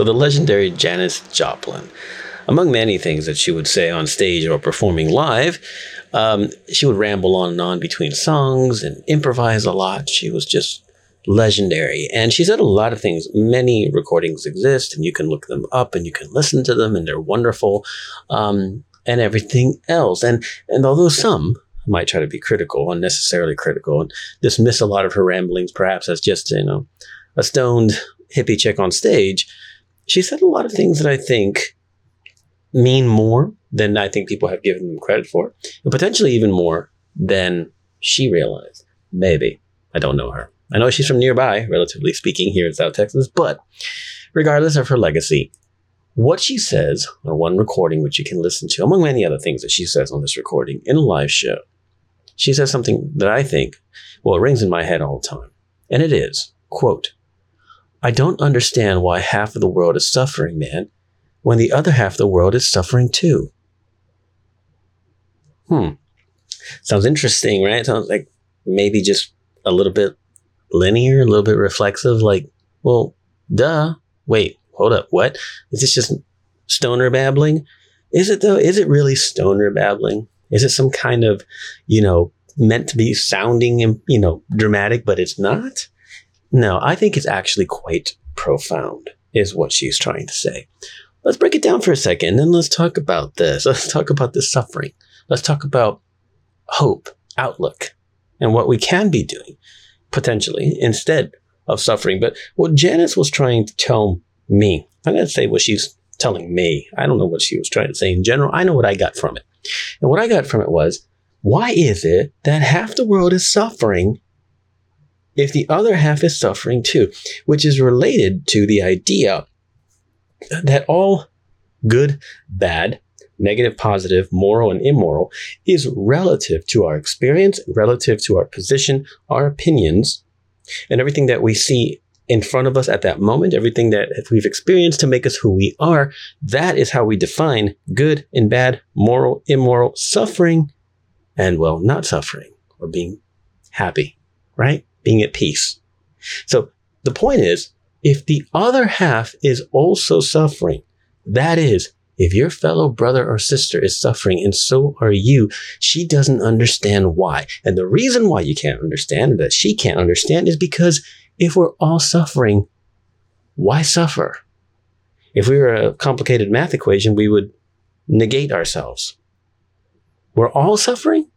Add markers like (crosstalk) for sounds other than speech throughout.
So the legendary Janis Joplin, among many things that she would say on stage or performing live, um, she would ramble on and on between songs and improvise a lot. She was just legendary. And she said a lot of things. Many recordings exist, and you can look them up and you can listen to them, and they're wonderful, um, and everything else. And and although some might try to be critical, unnecessarily critical, and dismiss a lot of her ramblings, perhaps as just you know a stoned hippie chick on stage, she said a lot of things that I think mean more than I think people have given them credit for, and potentially even more than she realized. Maybe I don't know her. I know she's from nearby, relatively speaking, here in South Texas, but regardless of her legacy, what she says on one recording, which you can listen to, among many other things that she says on this recording in a live show, she says something that I think, well, it rings in my head all the time. And it is, quote, I don't understand why half of the world is suffering, man, when the other half of the world is suffering too. Hmm. Sounds interesting, right? Sounds like maybe just a little bit linear, a little bit reflexive. Like, well, duh. Wait, hold up. What? Is this just stoner babbling? Is it though? Is it really stoner babbling? Is it some kind of, you know, meant to be sounding, you know, dramatic, but it's not? No, I think it's actually quite profound, is what she's trying to say. Let's break it down for a second and let's talk about this. (laughs) Let's talk about the suffering. Let's talk about hope, outlook, and what we can be doing potentially instead of suffering. But what Janis was trying to tell me, I'm going to say what she's telling me. I don't know what she was trying to say in general. I know what I got from it. And what I got from it was, why is it that half the world is suffering if the other half is suffering too? Which is related to the idea that all good, bad, negative, positive, moral, and immoral, is relative to our experience, relative to our position, our opinions, and everything that we see in front of us at that moment, everything that we've experienced to make us who we are. That is how we define good and bad, moral, immoral, suffering, and well, not suffering or being happy, right? Being at peace. So the point is, if the other half is also suffering, that is, if your fellow brother or sister is suffering and so are you, she doesn't understand why. And the reason why you can't understand that she can't understand is because if we're all suffering, why suffer? If we were a complicated math equation, we would negate ourselves. We're all suffering?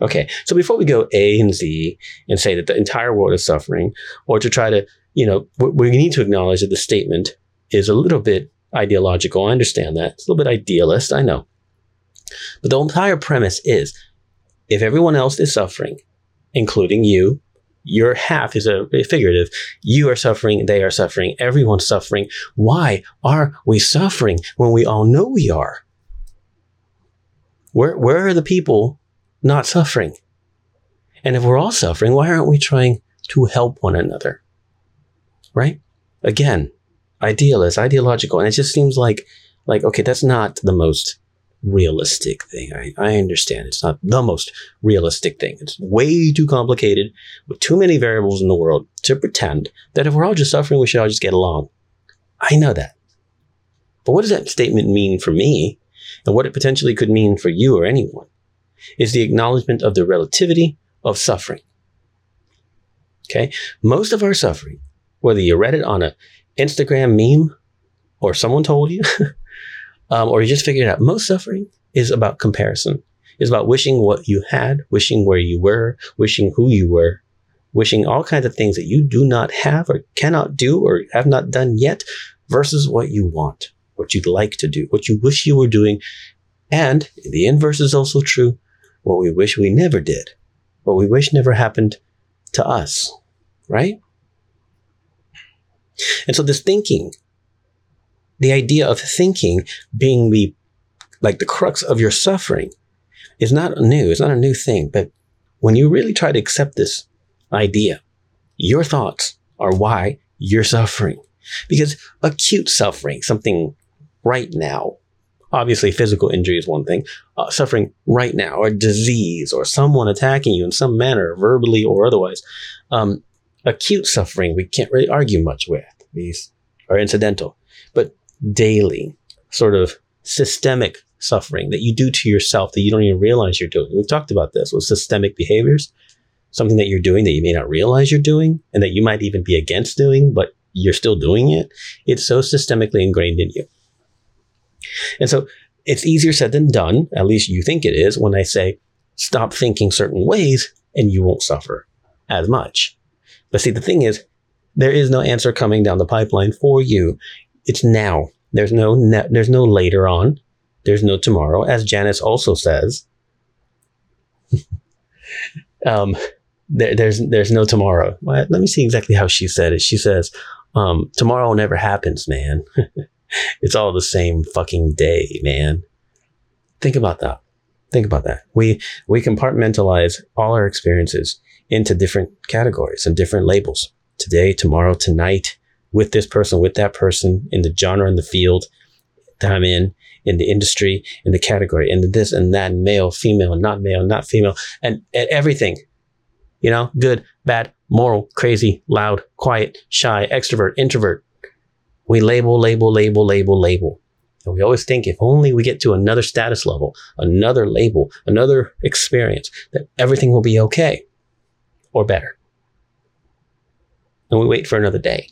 Okay, so before we go A and Z and say that the entire world is suffering, or to try to, you know, we need to acknowledge that the statement is a little bit ideological. I understand that. It's a little bit idealist, I know. But the entire premise is if everyone else is suffering, including you, your half is a figurative. You are suffering, they are suffering, everyone's suffering. Why are we suffering when we all know we are? Where, where are the people not suffering? And if we're all suffering, why aren't we trying to help one another? Right? Again, idealist, ideological, and it just seems like like okay, that's not the most realistic thing. I, I understand it's not the most realistic thing. It's way too complicated with too many variables in the world to pretend that if we're all just suffering, we should all just get along. I know that. But what does that statement mean for me and what it potentially could mean for you or anyone is the acknowledgement of the relativity of suffering. Okay. Most of our suffering, whether you read it on an Instagram meme or someone told you, (laughs) um, or you just figured out most suffering is about comparison, is about wishing what you had, wishing where you were, wishing who you were, wishing all kinds of things that you do not have or cannot do or have not done yet versus what you want, what you'd like to do, what you wish you were doing. And the inverse is also true. What we wish we never did, what we wish never happened to us, right? And so this thinking, the idea of thinking being the like the crux of your suffering is not new. It's not a new thing. But when you really try to accept this idea, your thoughts are why you're suffering. Because acute suffering, something right now, obviously physical injury is one thing, uh, suffering right now, or disease, or someone attacking you in some manner, verbally or otherwise, um, acute suffering we can't really argue much with. these are incidental, but daily, sort of systemic suffering that you do to yourself that you don't even realize you're doing. We've talked about this with systemic behaviors, something that you're doing that you may not realize you're doing and that you might even be against doing, but you're still doing it. It's so systemically ingrained in you. And so it's easier said than done, at least you think it is, when I say stop thinking certain ways and you won't suffer as much. But see, the thing is, there is no answer coming down the pipeline for you. It's now. There's no ne- there's no later on. There's no tomorrow, as Janis also says. (laughs) um, there, there's there's no tomorrow. Let me see exactly how she said it. She says, um, "Tomorrow never happens, man. (laughs) it's all the same fucking day, man." Think about that. Think about that. We we compartmentalize all our experiences into different categories and different labels. Today, tomorrow, tonight, with this person, with that person, in the genre, in the field that I'm in, in the industry, in the category, in the this and that, male, female, not male, not female, and, and everything. You know, good, bad, moral, crazy, loud, quiet, shy, extrovert, introvert. We label, label, label, label, label. And we always think if only we get to another status level, another label, another experience, that everything will be okay or better. And we wait for another day.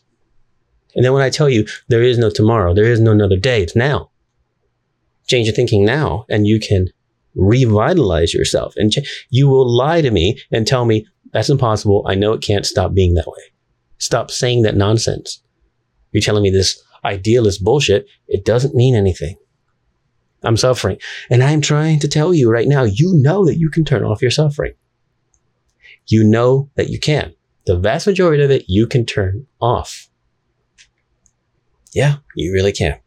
And then when I tell you there is no tomorrow, there is no another day, it's now. Change your thinking now, and you can revitalize yourself. And ch- you will lie to me and tell me that's impossible. I know it can't stop being that way. Stop saying that nonsense. You're telling me this idealist bullshit. It doesn't mean anything. I'm suffering. And I'm trying to tell you right now, you know that you can turn off your suffering. You know that you can. The vast majority of it you can turn off. Yeah, you really can.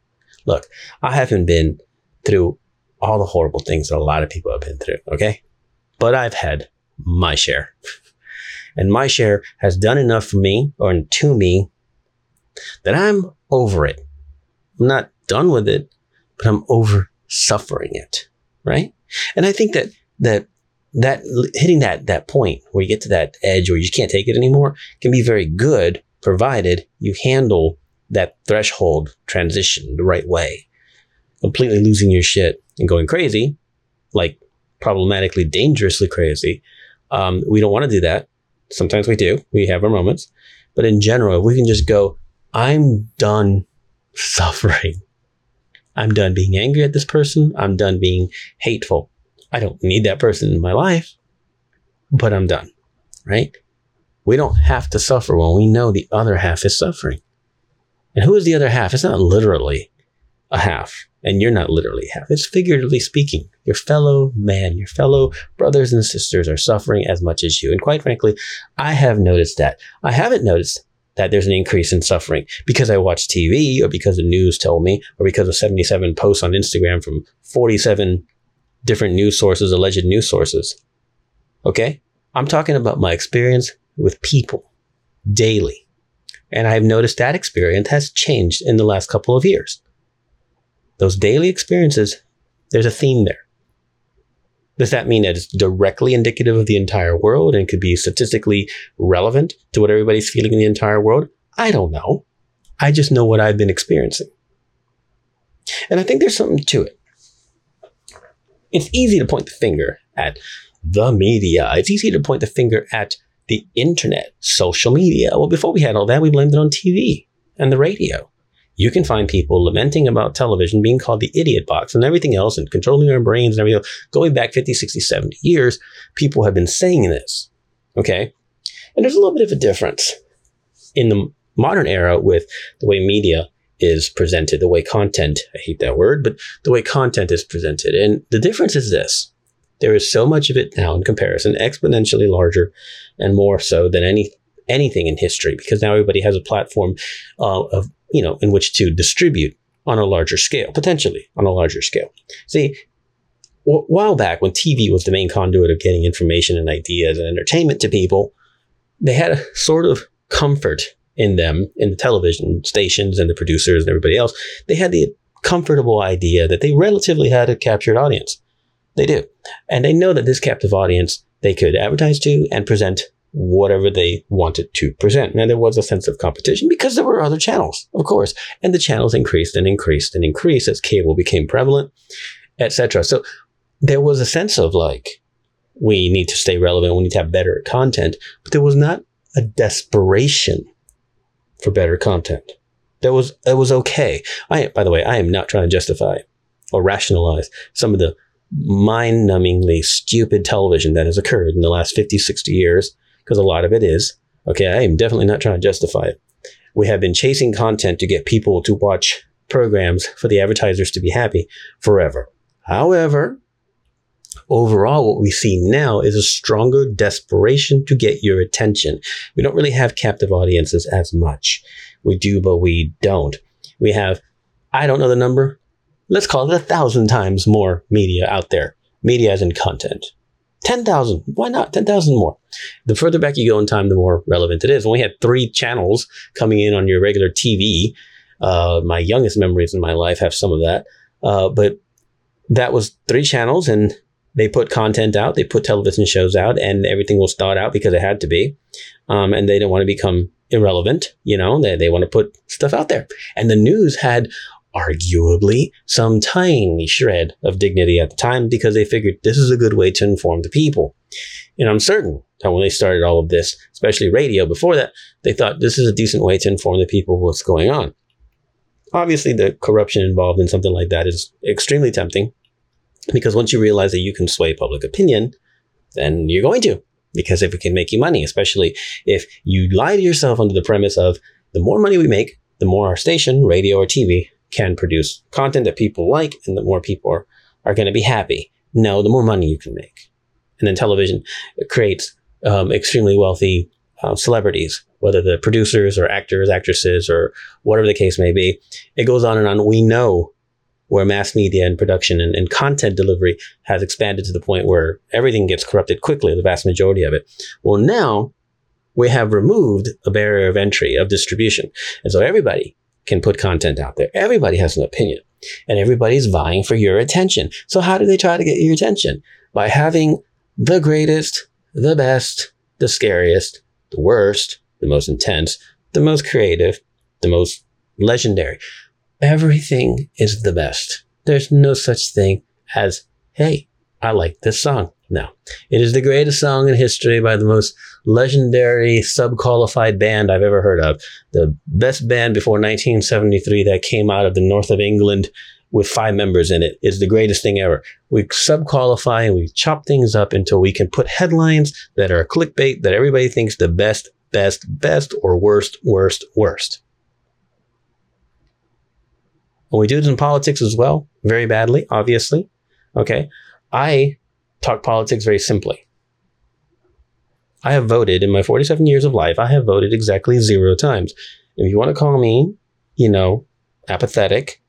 Look, I haven't been through all the horrible things that a lot of people have been through, okay? But I've had my share. And my share has done enough for me or to me that I'm over it. I'm not done with it, but I'm over suffering it, right? And I think that that that hitting that that point where you get to that edge where you can't take it anymore can be very good provided you handle that threshold transition the right way completely losing your shit and going crazy like problematically dangerously crazy um, we don't want to do that sometimes we do we have our moments but in general we can just go i'm done suffering i'm done being angry at this person i'm done being hateful I don't need that person in my life, but I'm done, right? We don't have to suffer when we know the other half is suffering. And who is the other half? It's not literally a half, and you're not literally half. It's figuratively speaking. Your fellow man, your fellow brothers and sisters are suffering as much as you. And quite frankly, I have noticed that. I haven't noticed that there's an increase in suffering because I watch TV or because the news told me or because of 77 posts on Instagram from 47 different news sources, alleged news sources. Okay? I'm talking about my experience with people daily. And I've noticed that experience has changed in the last couple of years. Those daily experiences, there's a theme there. Does that mean that it's directly indicative of the entire world and could be statistically relevant to what everybody's feeling in the entire world? I don't know. I just know what I've been experiencing. And I think there's something to it it's easy to point the finger at the media. It's easy to point the finger at the internet, social media. Well, before we had all that, we blamed it on TV and the radio. You can find people lamenting about television being called the idiot box and everything else and controlling our brains and everything. Going back 50, 60, 70 years, people have been saying this. Okay. And there's a little bit of a difference in the modern era with the way media is presented, the way content, I hate that word, but the way content is presented. And the difference is this. There is so much of it now in comparison, exponentially larger and more so than any anything in history, because now everybody has a platform uh, of you know in which to distribute on a larger scale, potentially on a larger scale. See, while back when TV was the main conduit of getting information and ideas and entertainment to people, they had a sort of comfort in them, in the television stations and the producers and everybody else, they had the comfortable idea that they relatively had a captured audience. They do. And they know that this captive audience they could advertise to and present whatever they wanted to present. Now, there was a sense of competition because there were other channels, of course, and the channels increased and increased and increased as cable became prevalent, etc. So there was a sense of like, we need to stay relevant, we need to have better content, but there was not a desperation for better content. That was it was okay. I by the way, I am not trying to justify or rationalize some of the mind-numbingly stupid television that has occurred in the last 50, 60 years because a lot of it is. Okay, I am definitely not trying to justify it. We have been chasing content to get people to watch programs for the advertisers to be happy forever. However, overall, what we see now is a stronger desperation to get your attention. We don't really have captive audiences as much. We do, but we don't. We have, I don't know the number. Let's call it a thousand times more media out there. Media as in content. 10,000. Why not? 10,000 more. The further back you go in time, the more relevant it is. When we had three channels coming in on your regular TV, uh, my youngest memories in my life have some of that. Uh, but that was three channels and they put content out, they put television shows out, and everything was thought out because it had to be. Um, and they didn't want to become irrelevant. You know, they, they want to put stuff out there. And the news had arguably some tiny shred of dignity at the time because they figured this is a good way to inform the people. And I'm certain that when they started all of this, especially radio before that, they thought this is a decent way to inform the people what's going on. Obviously, the corruption involved in something like that is extremely tempting because once you realize that you can sway public opinion, then you're going to because if it can make you money, especially if you lie to yourself under the premise of the more money we make, the more our station, radio or TV can produce content that people like and the more people are, are going to be happy. No, the more money you can make. And then television creates um, extremely wealthy uh, celebrities, whether the producers or actors, actresses, or whatever the case may be. It goes on and on. We know where mass media and production and, and, content delivery has expanded to the point where everything gets corrupted quickly, the vast majority of it. Well, now we have removed a barrier of entry of distribution. And so everybody can put content out there. Everybody has an opinion and everybody's vying for your attention. So how do they try to get your attention? By having the greatest, the best, the scariest, the worst, the most intense, the most creative, the most legendary everything is the best. There's no such thing as, hey, I like this song. No, it is the greatest song in history by the most legendary sub-qualified band I've ever heard of. The best band before 1973 that came out of the north of England with five members in it is the greatest thing ever. We sub-qualify and we chop things up until we can put headlines that are clickbait that everybody thinks the best, best, best, or worst, worst, worst. And we do it in politics as well, very badly, obviously. Okay. I talk politics very simply. I have voted in my 47 years of life, I have voted exactly zero times. If you want to call me, you know, apathetic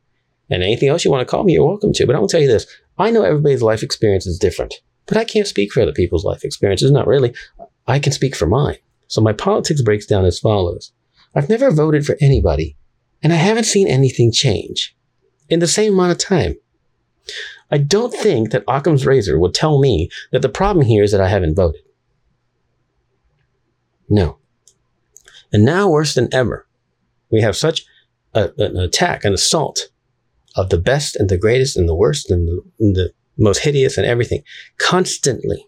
and anything else you want to call me, you're welcome to. But I will tell you this I know everybody's life experience is different, but I can't speak for other people's life experiences. Not really. I can speak for mine. So my politics breaks down as follows I've never voted for anybody and I haven't seen anything change in the same amount of time. I don't think that Occam's razor would tell me that the problem here is that I haven't voted. No. And now, worse than ever, we have such a, an attack, an assault of the best and the greatest and the worst and the, and the most hideous and everything constantly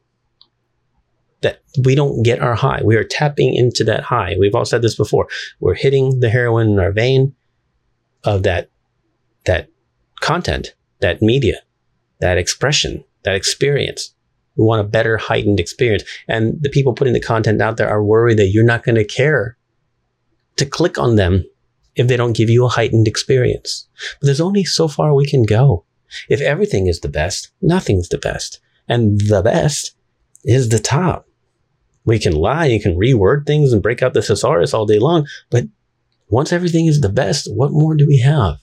that we don't get our high. We are tapping into that high. We've all said this before. We're hitting the heroin in our vein of that, that content, that media, that expression, that experience. We want a better heightened experience. And the people putting the content out there are worried that you're not going to care to click on them if they don't give you a heightened experience. But there's only so far we can go. If everything is the best, nothing's the best. And the best is the top. We can lie, you can reword things and break out the thesaurus all day long, but once everything is the best, what more do we have?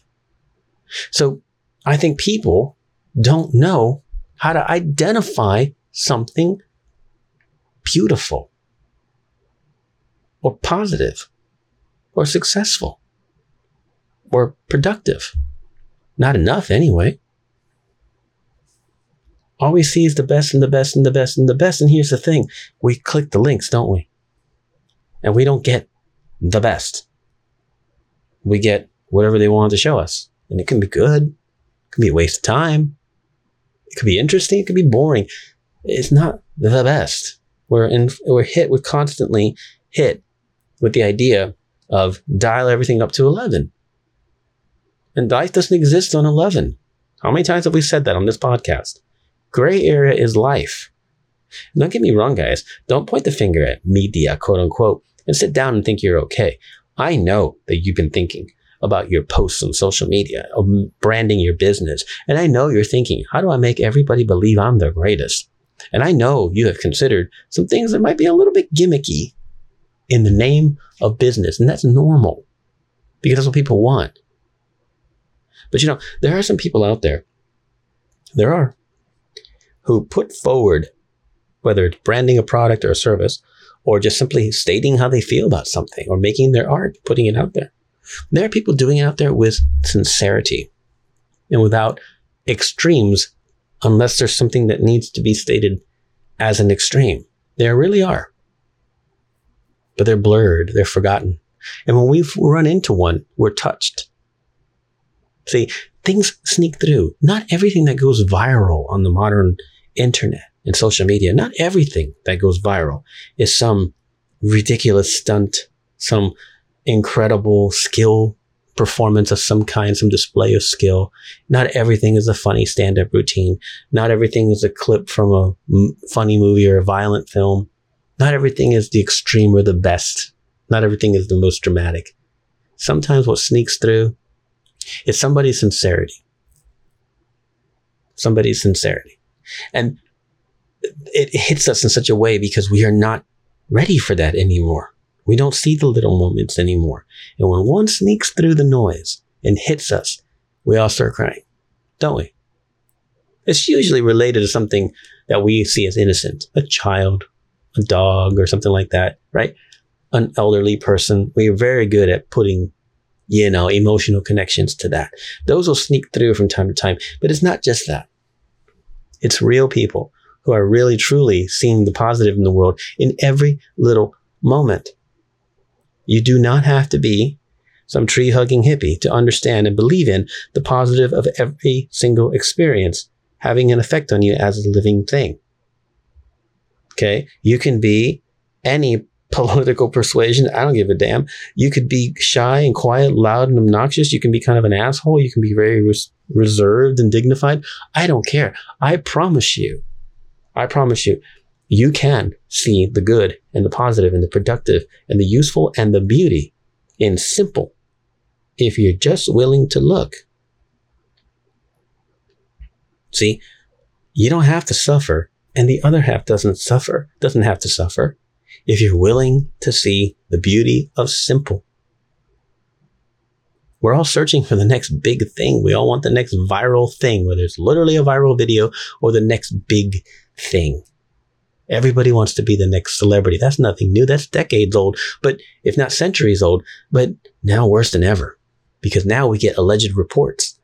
So I think people don't know how to identify something beautiful or positive or successful or productive. Not enough, anyway. All we see is the best and the best and the best and the best. And here's the thing we click the links, don't we? And we don't get the best. We get whatever they want to show us. And it can be good. It can be a waste of time. It could be interesting. It could be boring. It's not the best. We're in, we're hit, we're constantly hit with the idea of dial everything up to 11. And life doesn't exist on 11. How many times have we said that on this podcast? Gray area is life. Don't get me wrong, guys. Don't point the finger at media, quote unquote, and sit down and think you're okay. I know that you've been thinking about your posts on social media, of branding your business. And I know you're thinking, how do I make everybody believe I'm the greatest? And I know you have considered some things that might be a little bit gimmicky in the name of business. And that's normal because that's what people want. But you know, there are some people out there, there are, who put forward, whether it's branding a product or a service, or just simply stating how they feel about something or making their art, putting it out there. There are people doing it out there with sincerity and without extremes, unless there's something that needs to be stated as an extreme. There really are. But they're blurred, they're forgotten. And when we've run into one, we're touched. See, things sneak through. Not everything that goes viral on the modern internet and social media, not everything that goes viral is some ridiculous stunt, some incredible skill performance of some kind, some display of skill. Not everything is a funny stand up routine. Not everything is a clip from a m- funny movie or a violent film. Not everything is the extreme or the best. Not everything is the most dramatic. Sometimes what sneaks through is somebody's sincerity. Somebody's sincerity. And it hits us in such a way because we are not ready for that anymore. We don't see the little moments anymore. And when one sneaks through the noise and hits us, we all start crying, don't we? It's usually related to something that we see as innocent, a child, a dog, or something like that, right? An elderly person. We are very good at putting, you know, emotional connections to that. Those will sneak through from time to time, but it's not just that. It's real people who are really truly seeing the positive in the world in every little moment. You do not have to be some tree hugging hippie to understand and believe in the positive of every single experience having an effect on you as a living thing. Okay. You can be any (laughs) political persuasion. I don't give a damn. You could be shy and quiet, loud and obnoxious. You can be kind of an asshole. You can be very res- reserved and dignified. I don't care. I promise you, I promise you, you can see the good and the positive and the productive and the useful and the beauty in simple if you're just willing to look. See, you don't have to suffer and the other half doesn't suffer, doesn't have to suffer if you're willing to see the beauty of simple. We're all searching for the next big thing. We all want the next viral thing, whether it's literally a viral video or the next big thing. Everybody wants to be the next celebrity. That's nothing new. That's decades old, but if not centuries old, but now worse than ever because now we get alleged reports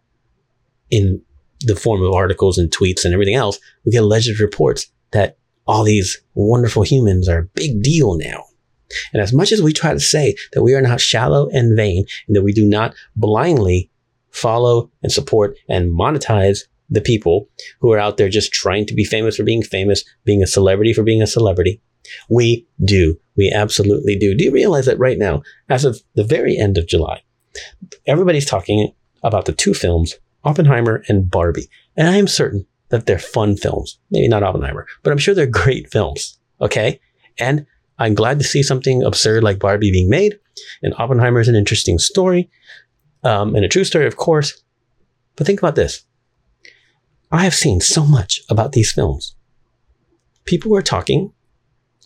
in the form of articles and tweets and everything else. We get alleged reports that all these wonderful humans are a big deal now. And as much as we try to say that we are not shallow and vain and that we do not blindly follow and support and monetize the people who are out there just trying to be famous for being famous, being a celebrity for being a celebrity. We do. We absolutely do. Do you realize that right now, as of the very end of July, everybody's talking about the two films, Oppenheimer and Barbie. And I am certain that they're fun films. Maybe not Oppenheimer, but I'm sure they're great films. Okay. And I'm glad to see something absurd like Barbie being made. And Oppenheimer is an interesting story um, and a true story, of course. But think about this I have seen so much about these films. People are talking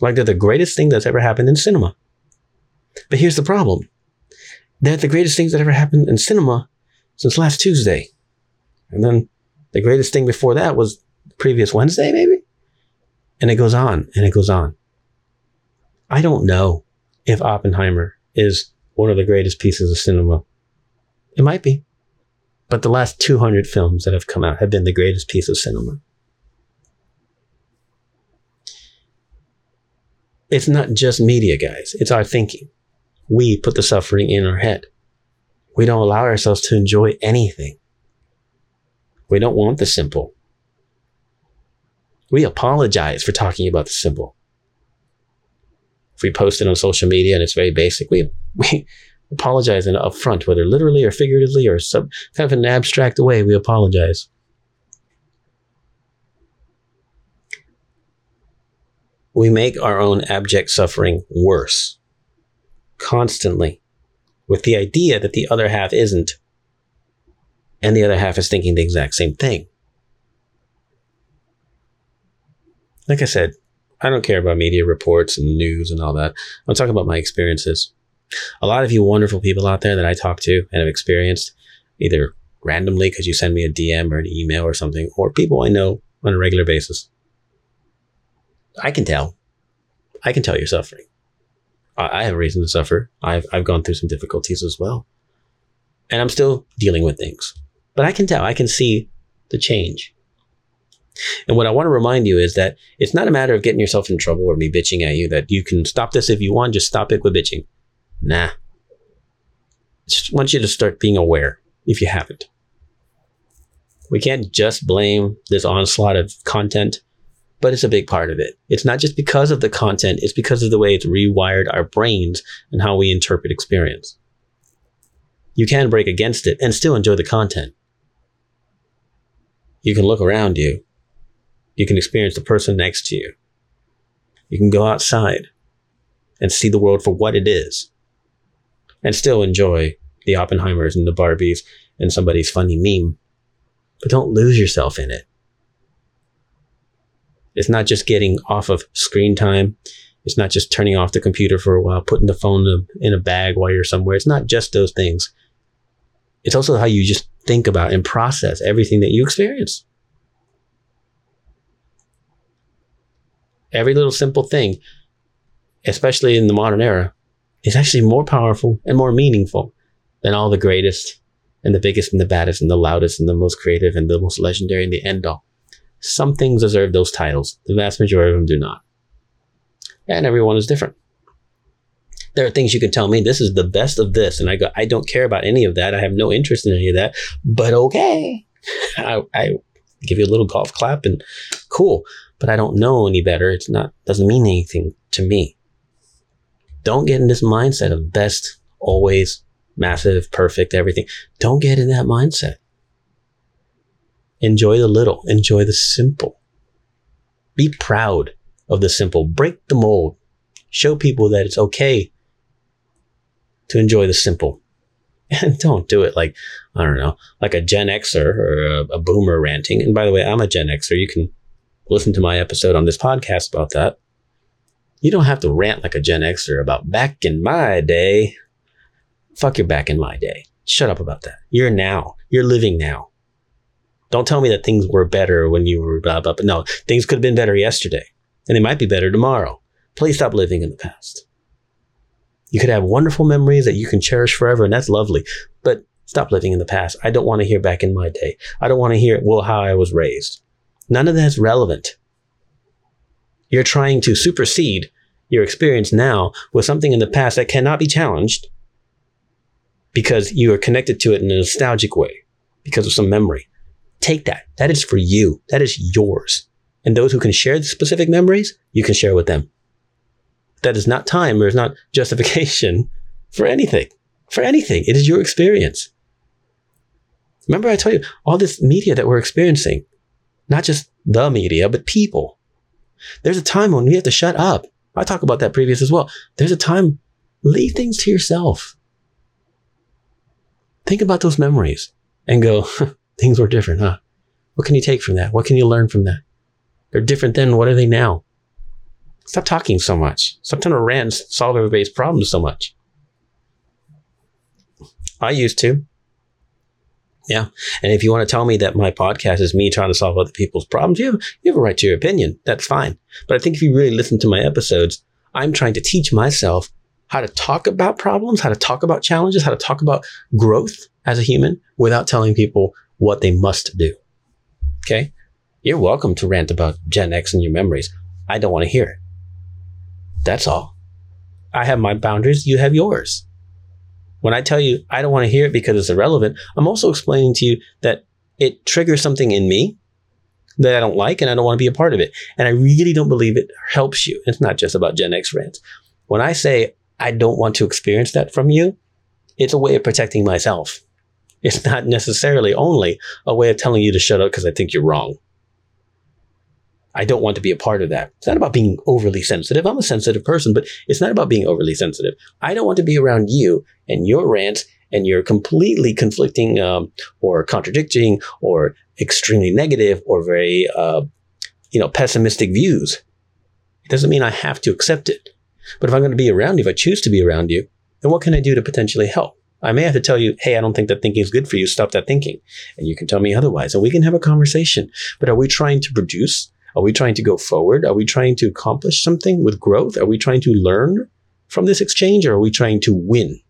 like they're the greatest thing that's ever happened in cinema. But here's the problem. They're the greatest things that ever happened in cinema since last Tuesday. And then the greatest thing before that was previous Wednesday, maybe? And it goes on and it goes on. I don't know if Oppenheimer is one of the greatest pieces of cinema. It might be. But the last 200 films that have come out have been the greatest piece of cinema. It's not just media, guys. It's our thinking. We put the suffering in our head. We don't allow ourselves to enjoy anything. We don't want the simple. We apologize for talking about the simple. If we post it on social media and it's very basic, we, (laughs) we apologize in upfront, whether literally or figuratively or some kind of an abstract way, we apologize. We make our own abject suffering worse constantly with the idea that the other half isn't and the other half is thinking the exact same thing. Like I said, I don't care about media reports and news and all that. I'm talking about my experiences. A lot of you wonderful people out there that I talk to and have experienced, either randomly because you send me a DM or an email or something, or people I know on a regular basis. I can tell. I can tell you're suffering. I, I have reason to suffer. I've, I've gone through some difficulties as well. And I'm still dealing with things. But I can tell, I can see the change. And what I want to remind you is that it's not a matter of getting yourself in trouble or me bitching at you, that you can stop this if you want, just stop it with bitching. Nah. Just want you to start being aware if you haven't. We can't just blame this onslaught of content, but it's a big part of it. It's not just because of the content, it's because of the way it's rewired our brains and how we interpret experience. You can break against it and still enjoy the content. You can look around you. You can experience the person next to you. You can go outside and see the world for what it is and still enjoy the Oppenheimers and the Barbies and somebody's funny meme. But don't lose yourself in it. It's not just getting off of screen time. It's not just turning off the computer for a while, putting the phone in a bag while you're somewhere. It's not just those things. It's also how you just think about and process everything that you experience. Every little simple thing, especially in the modern era, is actually more powerful and more meaningful than all the greatest and the biggest and the baddest and the loudest and the most creative and the most legendary and the end all. Some things deserve those titles. The vast majority of them do not. And everyone is different. There are things you can tell me this is the best of this. And I go, I don't care about any of that. I have no interest in any of that, but okay. (laughs) I, I give you a little golf clap and cool, but I don't know any better. It's not, doesn't mean anything to me. Don't get in this mindset of best, always, massive, perfect, everything. Don't get in that mindset. Enjoy the little, enjoy the simple. Be proud of the simple. Break the mold. Show people that it's okay to enjoy the simple. (laughs) And don't do it like, I don't know, like a Gen Xer or a, a boomer ranting. And by the way, I'm a Gen Xer. You can listen to my episode on this podcast about that. You don't have to rant like a Gen Xer about back in my day. Fuck your back in my day. Shut up about that. You're now. You're living now. Don't tell me that things were better when you were blah, blah, blah. No, things could have been better yesterday and they might be better tomorrow. Please stop living in the past. You could have wonderful memories that you can cherish forever and that's lovely, but stop living in the past. I don't want to hear back in my day. I don't want to hear, well, how I was raised. None of that's relevant. You're trying to supersede your experience now with something in the past that cannot be challenged because you are connected to it in a nostalgic way because of some memory. Take that. That is for you. That is yours. And those who can share the specific memories, you can share with them. That is not time or is not justification (laughs) for anything. For anything. It is your experience. Remember, I told you all this media that we're experiencing, not just the media, but people. There's a time when we have to shut up. I talk about that previous as well. There's a time, leave things to yourself. Think about those memories and go, (laughs) things were different, huh? What can you take from that? What can you learn from that? They're different then. What are they now? Stop talking so much. Stop trying to rant solve everybody's problems so much. I used to. Yeah. And if you want to tell me that my podcast is me trying to solve other people's problems, you have, you have a right to your opinion. That's fine. But I think if you really listen to my episodes, I'm trying to teach myself how to talk about problems, how to talk about challenges, how to talk about growth as a human without telling people what they must do. Okay. You're welcome to rant about Gen X and your memories. I don't want to hear it. That's all. I have my boundaries, you have yours. When I tell you I don't want to hear it because it's irrelevant, I'm also explaining to you that it triggers something in me that I don't like and I don't want to be a part of it. And I really don't believe it helps you. It's not just about Gen X rants. When I say I don't want to experience that from you, it's a way of protecting myself. It's not necessarily only a way of telling you to shut up because I think you're wrong. I don't want to be a part of that. It's not about being overly sensitive. I'm a sensitive person, but it's not about being overly sensitive. I don't want to be around you and your rants and your completely conflicting um, or contradicting or extremely negative or very, uh, you know, pessimistic views. It doesn't mean I have to accept it. But if I'm going to be around you, if I choose to be around you, then what can I do to potentially help? I may have to tell you, hey, I don't think that thinking is good for you. Stop that thinking. And you can tell me otherwise. And we can have a conversation. But are we trying to produce? Are we trying to go forward? Are we trying to accomplish something with growth? Are we trying to learn from this exchange or are we trying to win?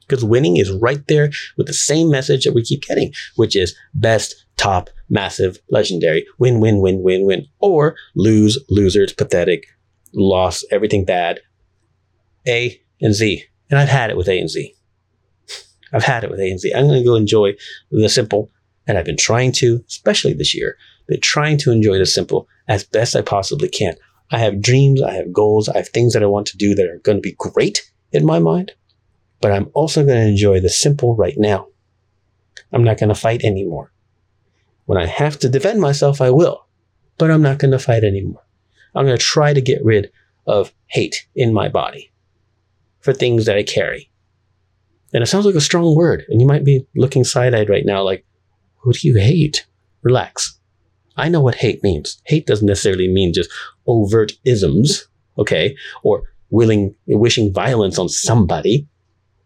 Because winning is right there with the same message that we keep getting, which is best, top, massive, legendary, win, win, win, win, win, or lose, losers, pathetic, loss, everything bad, A and Z. And I've had it with A and Z. I've had it with A and Z. I'm going to go enjoy the simple, and I've been trying to, especially this year, been trying to enjoy the simple as best I possibly can. I have dreams, I have goals, I have things that I want to do that are going to be great in my mind, but I'm also going to enjoy the simple right now. I'm not going to fight anymore. When I have to defend myself, I will, but I'm not going to fight anymore. I'm going to try to get rid of hate in my body for things that I carry. And it sounds like a strong word, and you might be looking side eyed right now, like, who do you hate? Relax. I know what hate means. Hate doesn't necessarily mean just overt isms, okay, or willing, wishing violence on somebody,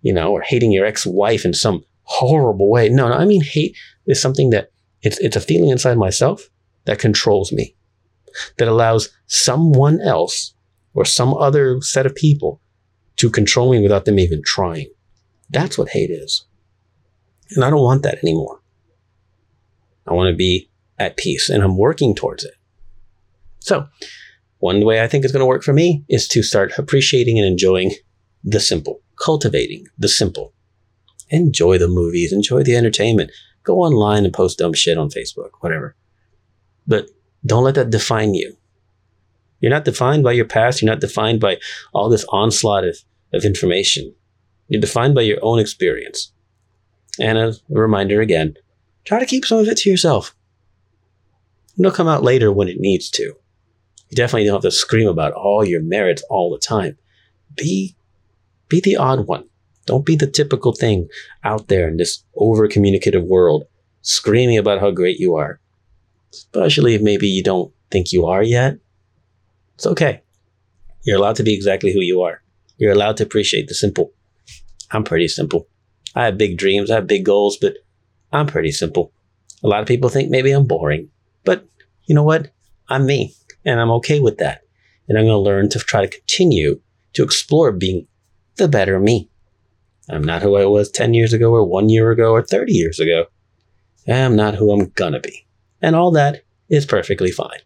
you know, or hating your ex-wife in some horrible way. No, no, I mean hate is something that it's it's a feeling inside myself that controls me, that allows someone else or some other set of people to control me without them even trying. That's what hate is. And I don't want that anymore. I want to be at peace and I'm working towards it. So, one way I think is going to work for me is to start appreciating and enjoying the simple, cultivating the simple. Enjoy the movies, enjoy the entertainment. Go online and post dumb shit on Facebook, whatever. But don't let that define you. You're not defined by your past. You're not defined by all this onslaught of, of information. You're defined by your own experience. And a reminder again try to keep some of it to yourself. It'll come out later when it needs to. You definitely don't have to scream about all your merits all the time. Be, be the odd one. Don't be the typical thing out there in this over communicative world, screaming about how great you are. Especially if maybe you don't think you are yet. It's okay. You're allowed to be exactly who you are. You're allowed to appreciate the simple. I'm pretty simple. I have big dreams, I have big goals, but I'm pretty simple. A lot of people think maybe I'm boring. But you know what? I'm me, and I'm okay with that. And I'm going to learn to try to continue to explore being the better me. I'm not who I was 10 years ago, or one year ago, or 30 years ago. I'm not who I'm going to be. And all that is perfectly fine.